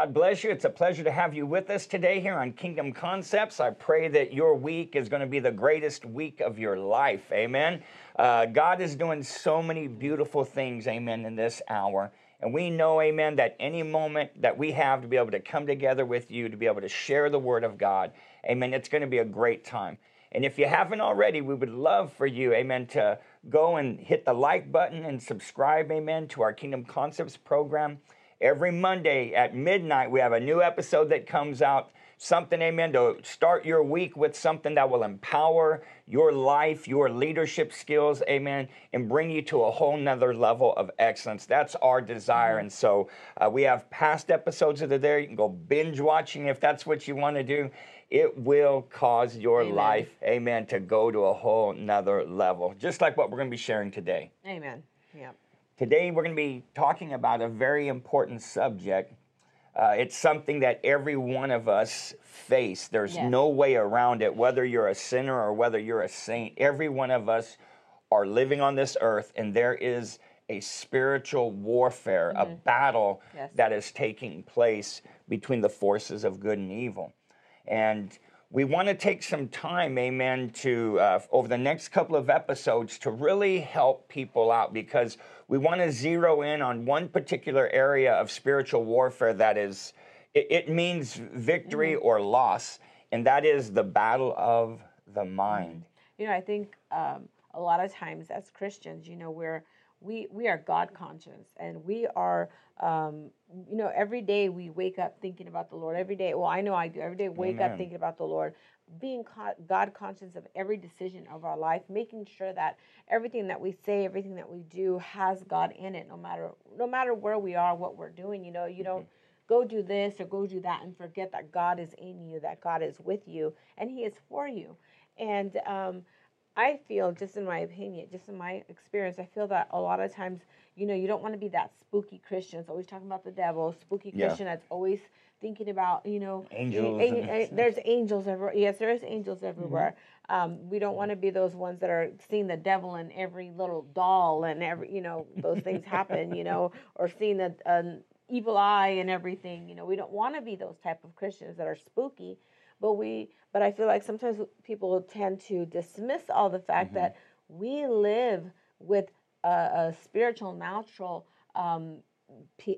God bless you. It's a pleasure to have you with us today here on Kingdom Concepts. I pray that your week is going to be the greatest week of your life. Amen. Uh, God is doing so many beautiful things, amen, in this hour. And we know, amen, that any moment that we have to be able to come together with you, to be able to share the word of God, amen, it's going to be a great time. And if you haven't already, we would love for you, amen, to go and hit the like button and subscribe, amen, to our Kingdom Concepts program. Every Monday at midnight, we have a new episode that comes out. Something, amen, to start your week with something that will empower your life, your leadership skills, amen, and bring you to a whole nother level of excellence. That's our desire. Mm-hmm. And so uh, we have past episodes that are there. You can go binge watching if that's what you want to do. It will cause your amen. life, amen, to go to a whole nother level, just like what we're going to be sharing today. Amen. Yeah. Today, we're going to be talking about a very important subject. Uh, it's something that every one of us face. There's yes. no way around it, whether you're a sinner or whether you're a saint. Every one of us are living on this earth, and there is a spiritual warfare, mm-hmm. a battle yes. that is taking place between the forces of good and evil. And we want to take some time, amen, to uh, over the next couple of episodes to really help people out because we want to zero in on one particular area of spiritual warfare that is, it, it means victory mm-hmm. or loss, and that is the battle of the mind. You know, I think um, a lot of times as Christians, you know, we're we we are God conscious and we are um, you know every day we wake up thinking about the Lord. Every day well I know I do. Every day wake Amen. up thinking about the Lord. Being God conscious of every decision of our life making sure that everything that we say everything that we do has God in it no matter no matter where we are what we're doing you know. You don't go do this or go do that and forget that God is in you that God is with you and he is for you. And um, I feel, just in my opinion, just in my experience, I feel that a lot of times, you know, you don't want to be that spooky Christian. It's always talking about the devil, spooky Christian yeah. that's always thinking about, you know, angels. There's angels everywhere. Yes, there is angels mm-hmm. everywhere. Mm-hmm. Um, we don't want to be those ones that are seeing the devil in every little doll and every, you know, those things happen, you know, or seeing the an evil eye and everything. You know, we don't want to be those type of Christians that are spooky but we but i feel like sometimes people tend to dismiss all the fact mm-hmm. that we live with a, a spiritual natural um,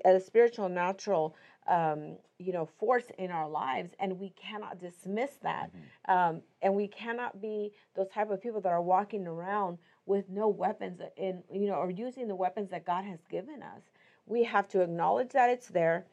a spiritual natural um, you know force in our lives and we cannot dismiss that mm-hmm. um, and we cannot be those type of people that are walking around with no weapons in you know or using the weapons that god has given us we have to acknowledge that it's there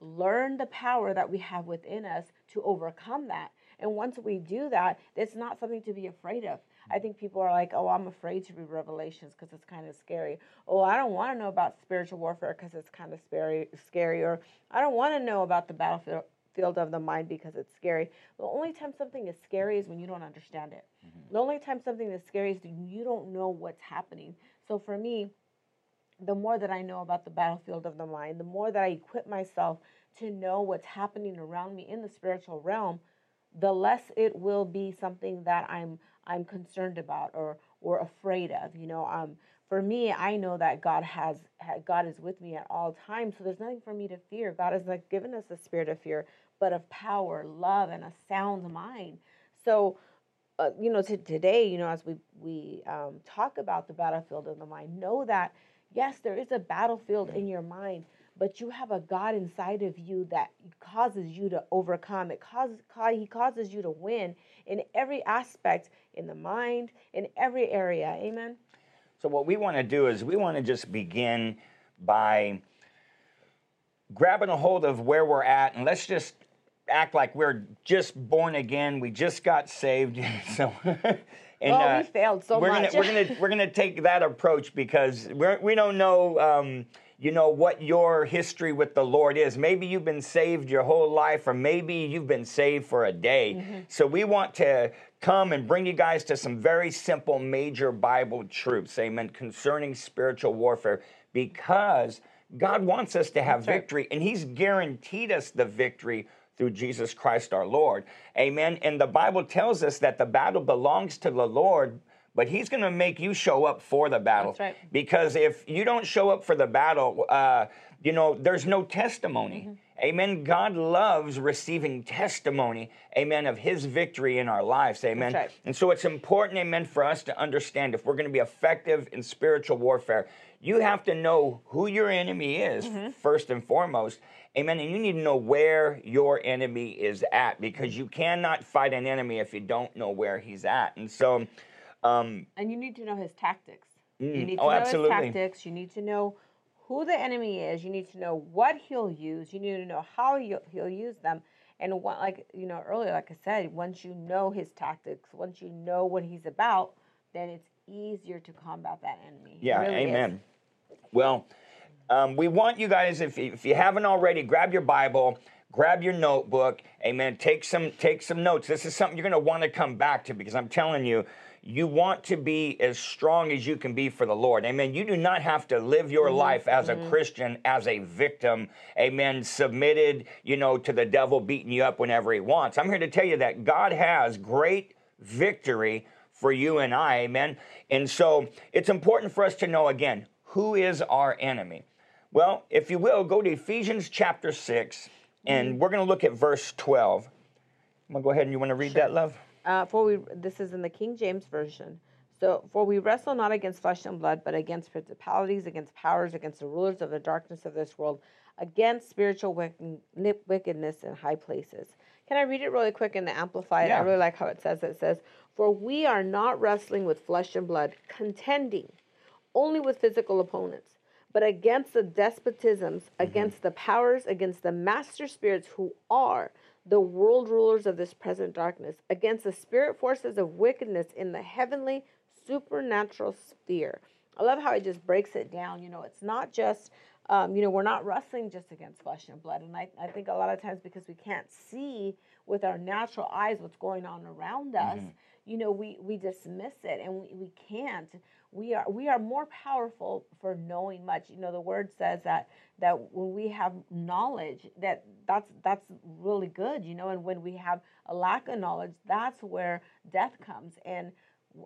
learn the power that we have within us to overcome that. And once we do that, it's not something to be afraid of. I think people are like, oh, I'm afraid to read Revelations because it's kind of scary. Oh, I don't want to know about spiritual warfare because it's kind of scary, scary. Or I don't want to know about the battlefield field of the mind because it's scary. The only time something is scary is when you don't understand it. Mm-hmm. The only time something is scary is when you don't know what's happening. So for me, the more that I know about the battlefield of the mind, the more that I equip myself to know what's happening around me in the spiritual realm, the less it will be something that I'm I'm concerned about or or afraid of. You know, um, for me, I know that God has God is with me at all times, so there's nothing for me to fear. God has not given us a spirit of fear, but of power, love, and a sound mind. So. Uh, you know, to, today, you know, as we we um, talk about the battlefield of the mind, know that yes, there is a battlefield in your mind, but you have a God inside of you that causes you to overcome. It causes he causes you to win in every aspect in the mind, in every area. Amen. So what we want to do is we want to just begin by grabbing a hold of where we're at and let's just act like we're just born again. We just got saved. so And, oh, uh, we failed so we're much. Gonna, we're gonna we're gonna take that approach because we're, we don't know um, you know what your history with the Lord is. Maybe you've been saved your whole life, or maybe you've been saved for a day. Mm-hmm. So we want to come and bring you guys to some very simple, major Bible truths, amen, concerning spiritual warfare, because God wants us to have That's victory, right. and He's guaranteed us the victory through Jesus Christ our Lord. Amen. And the Bible tells us that the battle belongs to the Lord, but He's going to make you show up for the battle. That's right. Because if you don't show up for the battle, uh, you know, there's no testimony. Mm-hmm. Amen. God loves receiving testimony, amen, of his victory in our lives. Amen. Right. And so it's important, amen, for us to understand if we're going to be effective in spiritual warfare, you have to know who your enemy is, Mm-hmm. first and foremost. Amen. And you need to know where your enemy is at because you cannot fight an enemy if you don't know where he's at. And so, um, And you need to know his tactics. You Mm. need to Oh, know absolutely. his tactics. You need to know who the enemy is. You need to know what he'll use. You need to know how he'll, he'll use them. And what, like you know earlier, like I said, once you know his tactics, once you know what he's about, then it's easier to combat that enemy. Yeah, really is. amen. Well, um, we want you guys, if you, if you haven't already, grab your Bible, grab your notebook, amen. Take some take some notes. This is something you're going to want to come back to because I'm telling you, you want to be as strong as you can be for the Lord. Amen. You do not have to live your life as a Christian as a victim. Amen. Submitted, you know, to the devil beating you up whenever he wants. I'm here to tell you that God has great victory for you and I. Amen. And so it's important for us to know again who is our enemy. Well, if you will, go to Ephesians chapter 6, and we're going to look at verse 12. I'm going to go ahead and you want to read that, love? Uh, for we this is in the King James version. So for we wrestle not against flesh and blood, but against principalities, against powers, against the rulers of the darkness of this world, against spiritual wickedness in high places. Can I read it really quick in the Amplified? Yeah. I really like how it says. It says, "For we are not wrestling with flesh and blood, contending only with physical opponents, but against the despotisms, mm-hmm. against the powers, against the master spirits who are the world rulers of this present darkness, against the spirit forces of wickedness in the heavenly supernatural sphere. I love how it just breaks it down. You know, it's not just, um, you know, we're not wrestling just against flesh and blood. And I, I think a lot of times because we can't see with our natural eyes what's going on around us, you know, we, we dismiss it and we, we can't. We are we are more powerful for knowing much. You know, the word says that that when we have knowledge, that that's that's really good. You know, and when we have a lack of knowledge, that's where death comes. And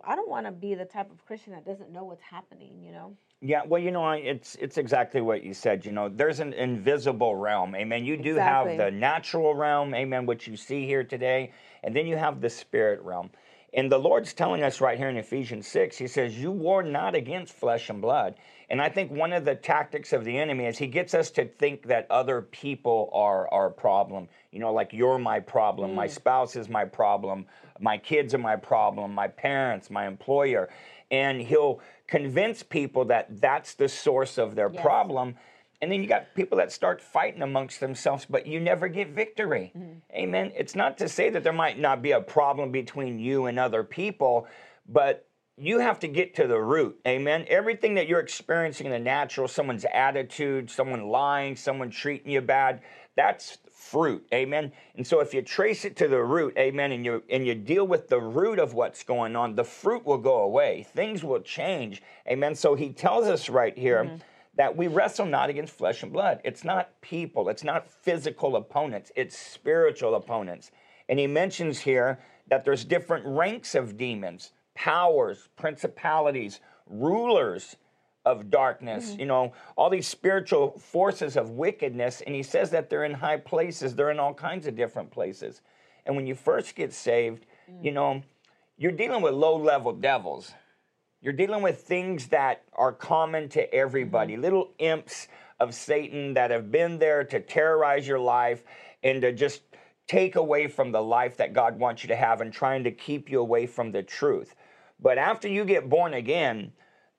I don't want to be the type of Christian that doesn't know what's happening. You know. Yeah, well, you know, it's it's exactly what you said. You know, there's an invisible realm. Amen. You do Exactly. have the natural realm, amen, which you see here today, and then you have the spirit realm. And the Lord's telling us right here in Ephesians 6, He says, You war not against flesh and blood. And I think one of the tactics of the enemy is he gets us to think that other people are our problem. You know, like you're my problem, my mm. spouse is my problem, my kids are my problem, my parents, my employer. And he'll convince people that that's the source of their Yes. problem. And then you got people that start fighting amongst themselves, but you never get victory. Mm-hmm. Amen. It's not to say that there might not be a problem between you and other people, but you have to get to the root. Amen. Everything that you're experiencing in the natural, someone's attitude, someone lying, someone treating you bad, that's fruit. Amen. And so if you trace it to the root, amen, and you and you deal with the root of what's going on, the fruit will go away. Things will change. Amen. So he tells us right here mm-hmm. That we wrestle not against flesh and blood. It's not people, it's not physical opponents, it's spiritual opponents. And he mentions here that there's different ranks of demons, powers, principalities, rulers of darkness, mm. you know, all these spiritual forces of wickedness. And he says that they're in high places, they're in all kinds of different places. And when you first get saved, you mm. know, you're dealing with low level devils. You're dealing with things that are common to everybody, mm-hmm. little imps of Satan that have been there to terrorize your life and to just take away from the life that God wants you to have and trying to keep you away from the truth. But after you get born again,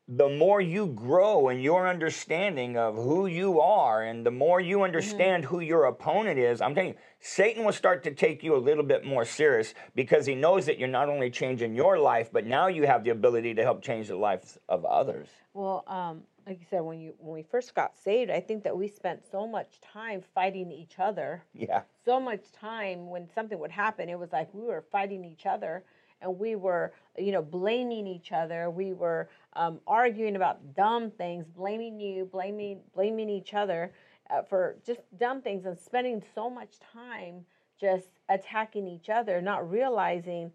the more you grow in your understanding of who you are and the more you understand who your opponent is, I'm telling you, Satan will start to take you a little bit more serious because he knows that you're not only changing your life, but now you have the ability to help change the lives of others. Well, um, like you said, when you when we first got saved, I think that we spent so much time fighting each other. Yeah. So much time when something would happen, it was like we were fighting each other, and we were, you know, blaming each other. We were um, arguing about dumb things, blaming you, blaming blaming each other uh, for just dumb things, and spending so much time just attacking each other, not realizing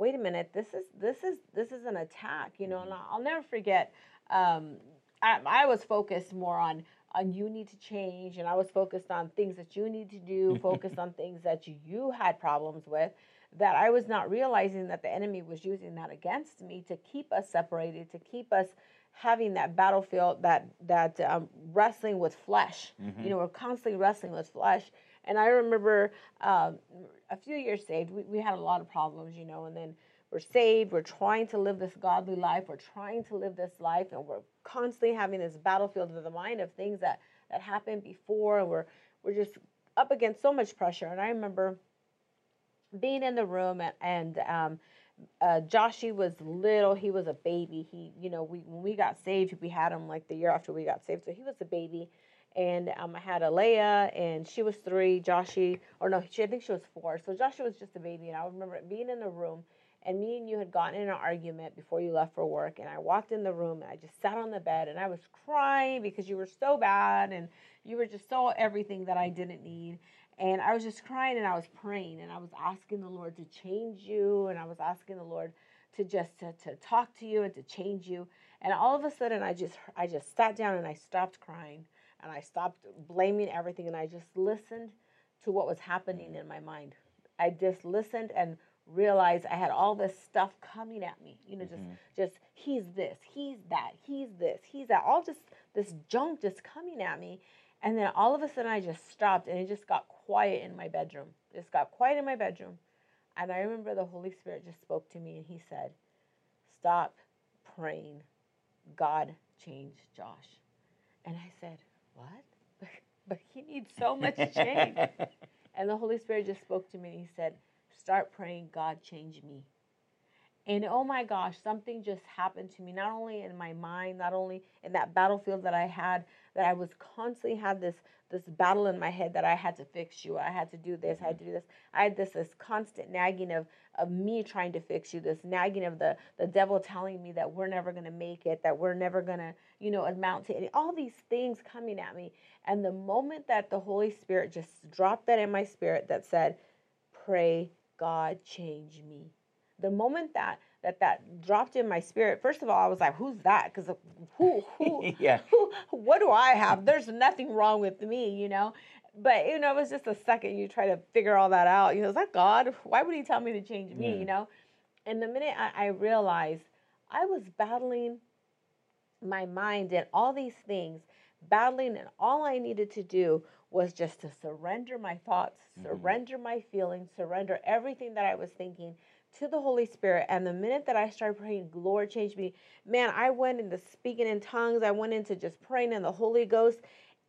wait a minute, this is this is this is an attack, you know. And I'll never forget. Um, I, I was focused more on on you need to change, and I was focused on things that you need to do, focused on things that you had problems with. That I was not realizing that the enemy was using that against me to keep us separated, to keep us having that battlefield, that that um, wrestling with flesh. Mm-hmm. You know, we're constantly wrestling with flesh. And I remember um, a few years saved, we, we had a lot of problems, you know, and then we're saved, we're trying to live this godly life, we're trying to live this life, and we're constantly having this battlefield of the mind of things that, that happened before, and we're, we're just up against so much pressure. And I remember being in the room, and, and um, uh, Joshy was little. He was a baby. He, you know, we when we got saved, we had him like the year after we got saved. So he was a baby, and um, I had Alea, and she was three. Joshy, or no, she I think she was four. So Joshy was just a baby, and I remember being in the room, and me and you had gotten in an argument before you left for work, and I walked in the room, and I just sat on the bed, and I was crying because you were so bad, and you were just so everything that I didn't need. And I was just crying and I was praying and I was asking the Lord to change you and I was asking the Lord to just to, to talk to you and to change you. And all of a sudden I just I just sat down and I stopped crying and I stopped blaming everything and I just listened to what was happening in my mind. I just listened and realized I had all this stuff coming at me. You know, just mm-hmm. just he's this, he's that, he's this, he's that, all just this junk just coming at me. And then all of a sudden, I just stopped and it just got quiet in my bedroom. It just got quiet in my bedroom. And I remember the Holy Spirit just spoke to me and he said, Stop praying. God changed Josh. And I said, What? but he needs so much change. and the Holy Spirit just spoke to me and he said, Start praying, God change me. And oh my gosh, something just happened to me, not only in my mind, not only in that battlefield that I had, that I was constantly had this this battle in my head that I had to fix you, I had to do this, I had to do this. I had this this constant nagging of of me trying to fix you, this nagging of the the devil telling me that we're never gonna make it, that we're never gonna, you know, amount to any, all these things coming at me. And the moment that the Holy Spirit just dropped that in my spirit that said, Pray, God change me. The moment that that that dropped in my spirit first of all i was like who's that? Because uh, who who yeah. who what do i have? There's nothing wrong with me you know? But you know it was just a second you try to figure all that out you know is that god why would he tell me to change me? Yeah. you know? And the minute I, I realized i was battling my mind and all these things battling and all i needed to do was just to surrender my thoughts mm-hmm. surrender my feelings surrender everything that i was thinking to the Holy Spirit. And the minute that I started praying, Lord, change me, man, I went into speaking in tongues. I went into just praying in the Holy Ghost.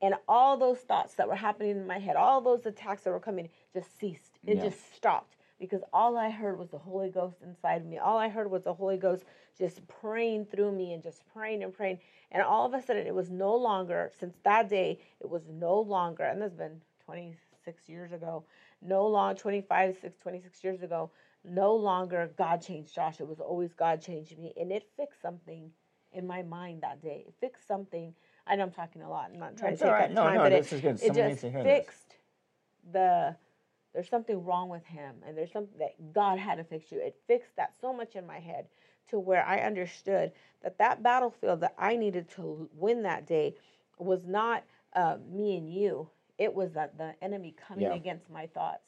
And all those thoughts that were happening in my head, all those attacks that were coming, just ceased. It just stopped because all I heard was the Holy Ghost inside of me. All I heard was the Holy Ghost just praying through me and just praying and praying. And all of a sudden, it was no longer, since that day, it was no longer, and this has been 26 years ago, no long 25, 6, 26 years ago, no longer God changed Josh. It was always God changed me. And it fixed something in my mind that day. It fixed something. I know I'm talking a lot. I'm not trying That's to take right. that No, time, no, but this it, is good. it just hear this. fixed the there's something wrong with him and there's something that God had to fix you. It fixed that so much in my head to where I understood that that battlefield that I needed to win that day was not uh, me and you. It was that the enemy coming Yeah. against my thoughts.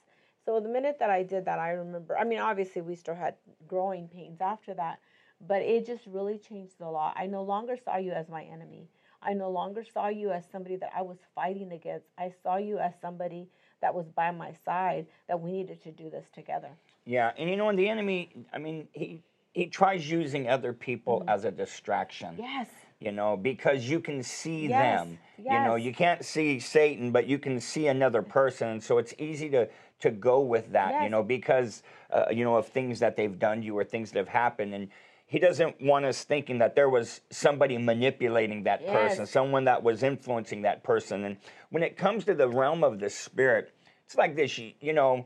So the minute that I did that, I remember. I mean, obviously we still had growing pains after that, but it just really changed the law. I no longer saw you as my enemy. I no longer saw you as somebody that I was fighting against. I saw you as somebody that was by my side that we needed to do this together. Yeah, and you know, and the enemy, I mean, he he tries using other people Mm-hmm. as a distraction. Yes. You know, because you can see Yes, them. You know, you can't see Satan, but you can see another person, and so it's easy to to go with that. Yes. You know, because uh, you know of things that they've done to you or things that have happened, and he doesn't want us thinking that there was somebody manipulating that person, someone that was influencing that person. And when it comes to the realm of the spirit, it's like this. You, you know.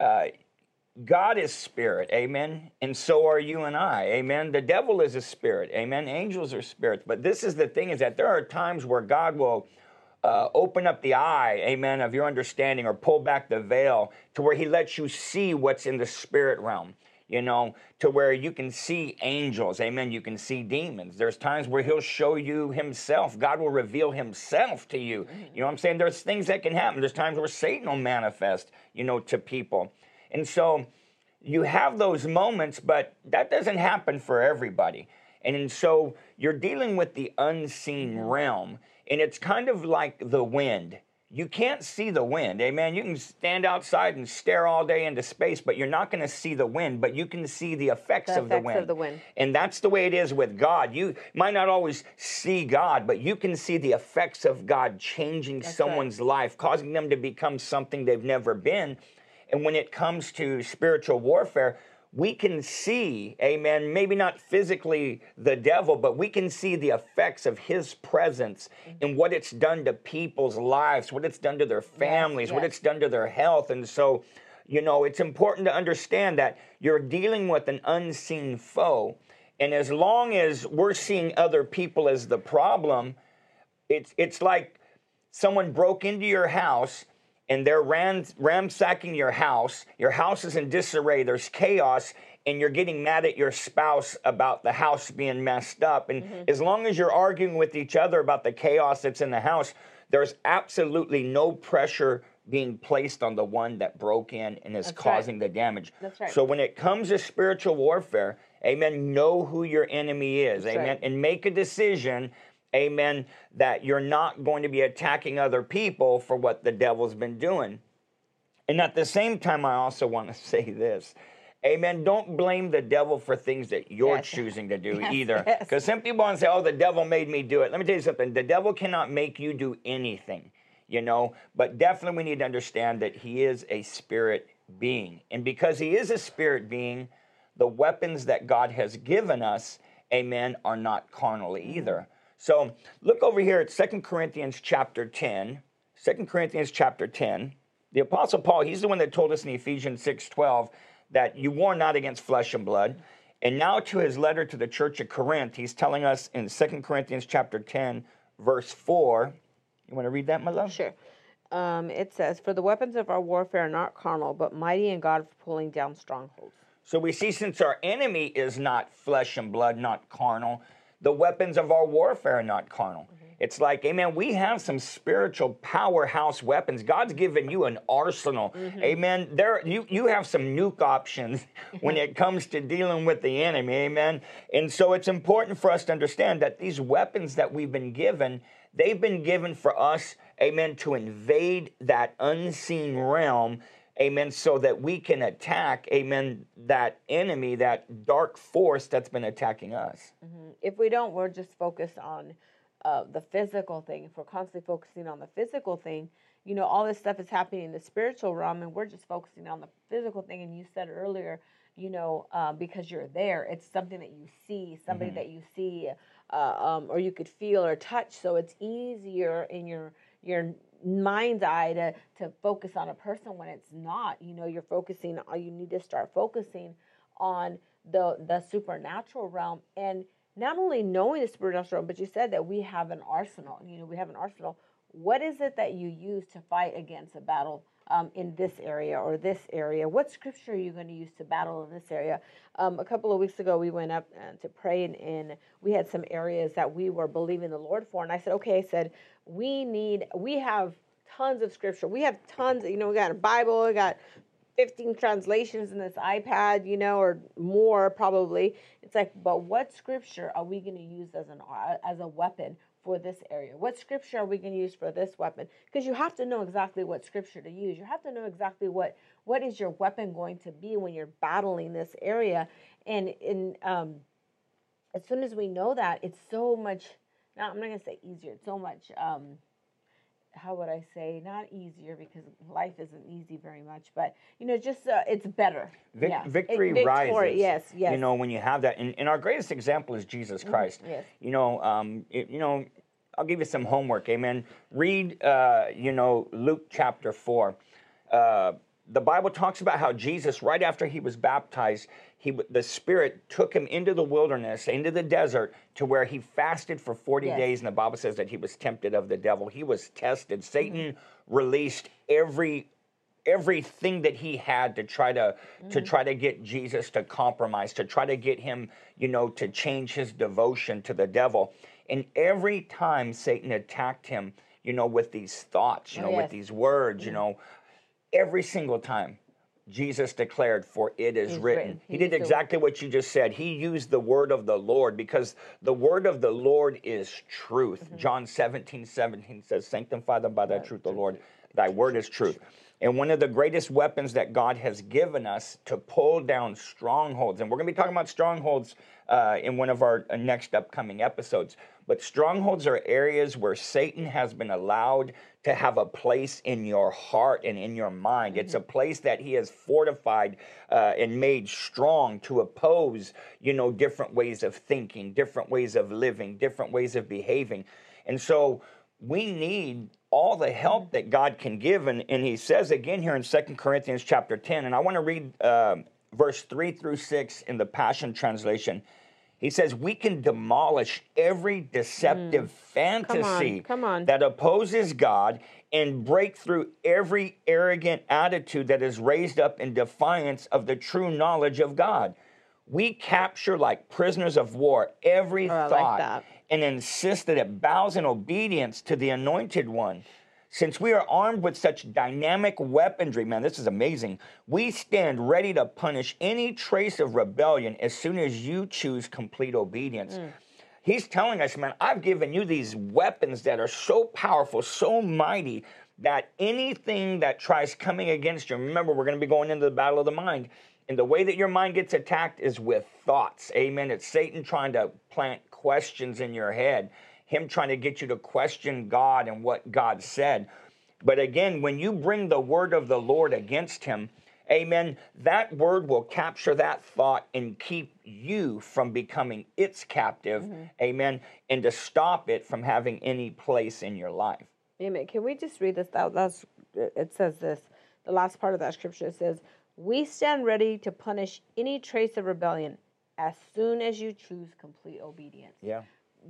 Uh, God is spirit, amen. And so are you and I, amen. The devil is a spirit, amen. Angels are spirits. But this is the thing is that there are times where God will uh, open up the eye, amen, of your understanding or pull back the veil to where he lets you see what's in the spirit realm. You know, to where you can see angels, amen. You can see demons. There's times where He'll show you Himself. God will reveal Himself to you. You know what I'm saying? There's things that can happen. There's times where Satan will manifest, you know, to people. And so you have those moments, but that doesn't happen for everybody. And, and so you're dealing with the unseen realm, and it's kind of like the wind you can't see the wind. Amen. You can stand outside and stare all day into space, but you're not going to see the wind, but you can see the effects, The of, the wind. of the wind. And that's the way it is with God. You might not always see God, but you can see the effects of God changing right. someone's life, causing them to become something they've never been. And when it comes to spiritual warfare, we can see, amen, maybe not physically the devil, but we can see the effects of his presence mm-hmm. and what it's done to people's lives, what it's done to their families, what yes. it's done to their health. And so, you know, it's important to understand that you're dealing with an unseen foe. And as long as we're seeing other people as the problem, it's, it's like someone broke into your house and they're ran, ransacking your house. Your house is in disarray, there's chaos, and you're getting mad at your spouse about the house being messed up. And mm-hmm. as long as you're arguing with each other about the chaos that's in the house, there's absolutely no pressure being placed on the one that broke in and is That's right. causing the damage. That's right. So when it comes to spiritual warfare, amen, know who your enemy is, That's amen, right. and make a decision amen, that you're not going to be attacking other people for what the devil's been doing. And at the same time, I also want to say this. Amen. Don't blame the devil for things that you're Yes. choosing to do Yes, either. yes. Because some people want to say, oh, the devil made me do it. Let me tell you something. The devil cannot make you do anything, you know. But definitely we need to understand that he is a spirit being. And because he is a spirit being, the weapons that God has given us, amen, are not carnal mm-hmm. either. So look over here at Second Corinthians chapter 10. 2 Corinthians chapter 10. The Apostle Paul, he's the one that told us in Ephesians 6 12 that you war not against flesh and blood. And now to his letter to the church of Corinth, he's telling us in 2 Corinthians chapter 10, verse 4. You want to read that, my love? Sure. Um, it says, For the weapons of our warfare are not carnal, but mighty in God for pulling down strongholds. So we see since our enemy is not flesh and blood, not carnal, the weapons of our warfare are not carnal. Mm-hmm. It's like, amen, we have some spiritual powerhouse weapons. God's given you an arsenal. Mm-hmm. Amen. There you, you have some nuke options when it comes to dealing with the enemy. Amen. And so it's important for us to understand that these weapons that we've been given, they've been given for us, amen, to invade that unseen realm amen, so that we can attack, amen, that enemy, that dark force that's been attacking us. If we don't, we're just focused on uh, the physical thing. If we're constantly focusing on the physical thing, you know, all this stuff is happening in the spiritual realm, and we're just focusing on the physical thing. And you said earlier, you know, uh, because you're there, it's something that you see, somebody that you see, uh, um, or you could feel or touch. So it's easier in your your mind's eye to to focus on a person when it's not. You know, you're focusing. uh, You need to start focusing on the the supernatural realm and not only knowing the supernatural realm, but you said that we have an arsenal. You know, we have an arsenal. What is it that you use to fight against a battle um, in this area or this area? What scripture are you going to use to battle in this area? Um, a couple of weeks ago, we went up uh, to pray, and, and we had some areas that we were believing the Lord for. And I said, okay, I said, we need, we have tons of scripture. We have tons, you know, we got a Bible, we got 15 translations in this iPad, you know, or more probably. It's like, but what scripture are we going to use as an as a weapon for this area? What scripture are we going to use for this weapon? Because you have to know exactly what scripture to use. You have to know exactly what what is your weapon going to be when you're battling this area. And in um, as soon as we know that, it's so much. Now I'm not going to say easier. It's so much. Um, how would I say not easier because life isn't easy very much, but you know, just uh, it's better. Vic- yeah. It- victory victory, rises. Yes, yes. You know, when you have that, and, and our greatest example is Jesus Christ. yes. You know, um, it- you know, I'll give you some homework. Amen. Read, uh, you know, Luke chapter four. Uh, the Bible talks about how Jesus, right after he was baptized, he the Spirit took him into the wilderness, into the desert, to where he fasted for forty Yes. days, and the Bible says that he was tempted of the devil. He was tested. Satan Mm-hmm. released every everything that he had to try to to try to get Jesus to compromise, to try to get him, you know, to change his devotion to the devil. And every time Satan attacked him, you know, with these thoughts, you Oh, know, yes. with these words, you know, every single time Jesus declared, For it is written. written. He He did exactly what you just said. He used the word of the Lord because the word of the Lord is truth. Mm-hmm. John 17, 17 says, Sanctify them by thy truth, the Lord. Thy word is truth. And one of the greatest weapons that God has given us to pull down strongholds, and we're going to be talking about strongholds uh, in one of our uh, next upcoming episodes. But strongholds are areas where Satan has been allowed to have a place in your heart and in your mind. It's a place that he has fortified uh, and made strong to oppose, you know, different ways of thinking, different ways of living, different ways of behaving. And so we need all the help that God can give. And, and he says again here in Second Corinthians chapter 10, and I want to read uh, verse 3 through 6 in the Passion Translation. He says, We can demolish every deceptive mm. fantasy come on. that opposes God and break through every arrogant attitude that is raised up in defiance of the true knowledge of God. We capture like prisoners of war every Oh, I like thought and insist that it bows in obedience to the anointed one. Since we are armed with such dynamic weaponry, man, this is amazing. We stand ready to punish any trace of rebellion as soon as you choose complete obedience. Mm. He's telling us, man, I've given you these weapons that are so powerful, so mighty, that anything that tries coming against you, remember, we're going to be going into the battle of the mind. And the way that your mind gets attacked is with thoughts. Amen. It's Satan trying to plant questions in your head, him trying to get you to question God and what God said. But again, when you bring the word of the Lord against him, amen, that word will capture that thought and keep you from becoming its captive, mm-hmm. amen, and to stop it from having any place in your life. Amen. Can we just read this? That, that's it says this. The last part of that scripture says, "We stand ready to punish any trace of rebellion as soon as you choose complete obedience." Yeah.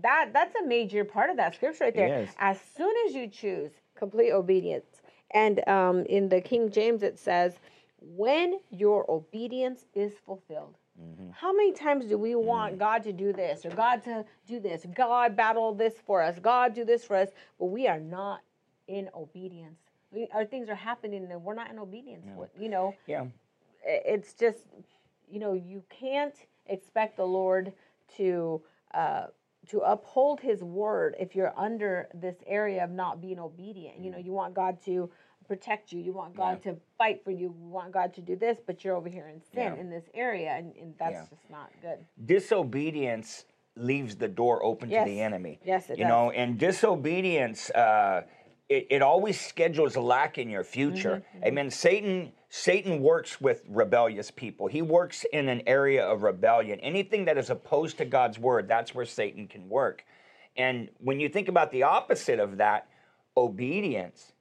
That that's a major part of that scripture right there. is. As soon as you choose complete obedience, and um, in the King James it says, "When your obedience is fulfilled." How many times do we want God to do this or God to do this? God battle this for us. God do this for us, but we are not in obedience. We, our things are happening and we're not in obedience. You know, Yeah. it's just you know you can't expect the lord to uh to uphold his word if you're under this area of not being obedient you know you want god to protect you you want god to fight for you you want god to do this but you're over here in sin Yeah. in this area and, and that's Yeah. just not good disobedience leaves the door open to the enemy. Yes, it you know, and disobedience uh, it, it always schedules a lack in your future. Mm-hmm, Amen. Satan Satan works with rebellious people. He works in an area of rebellion. Anything that is opposed to God's word, that's where Satan can work. And when you think about the opposite of that, obedience.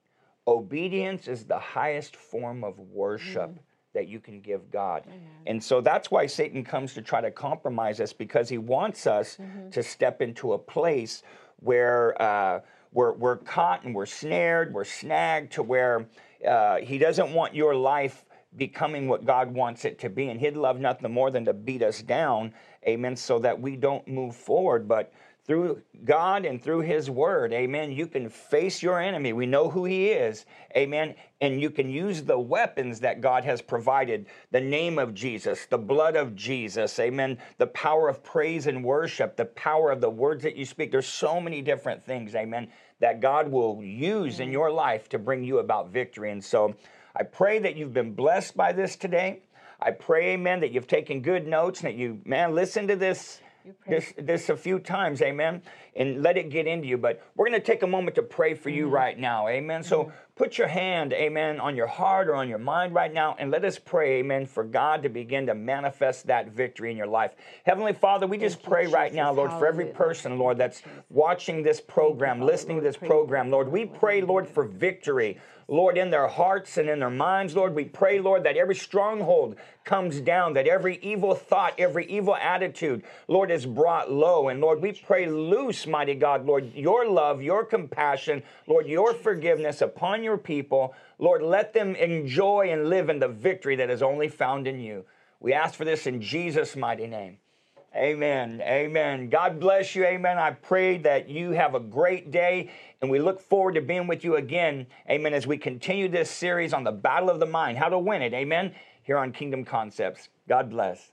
Obedience is the highest form of worship Mm-hmm. that you can give God. And so that's why Satan comes to try to compromise us because he wants us Mm-hmm. to step into a place where uh, we're, we're caught and we're snared, we're snagged to where uh, he doesn't want your life becoming what God wants it to be. And he'd love nothing more than to beat us down, amen, so that we don't move forward. But through God and through His Word, amen, you can face your enemy. We know who He is, amen, and you can use the weapons that God has provided the name of Jesus, the blood of Jesus, amen, the power of praise and worship, the power of the words that you speak. There's so many different things, amen, that God will use in your life to bring you about victory. And so I pray that you've been blessed by this today. I pray, amen, that you've taken good notes and that you, man, listen to this this this a few times, amen, and let it get into you. But we're going to take a moment to pray for you mm-hmm. right now, amen. So mm-hmm. Put your hand, amen, on your heart or on your mind right now, and let us pray, amen, for God to begin to manifest that victory in your life. Heavenly Father, we just you, pray right now, Lord, for every person, Lord, that's watching this program, Father, listening to this program, Lord. We pray, Lord, for victory. Lord, in their hearts and in their minds, Lord, we pray, Lord, that every stronghold comes down, that every evil thought, every evil attitude, Lord, is brought low. And Lord, we pray loose, mighty God, Lord, your love, your compassion, Lord, your forgiveness upon upon your people. Lord, let them enjoy and live in the victory that is only found in you. We ask for this in Jesus' mighty name. Amen. Amen. God bless you. Amen. I pray that you have a great day and we look forward to being with you again. Amen. As we continue this series on the battle of the mind, how to win it. Amen. Here on Kingdom Concepts. God bless.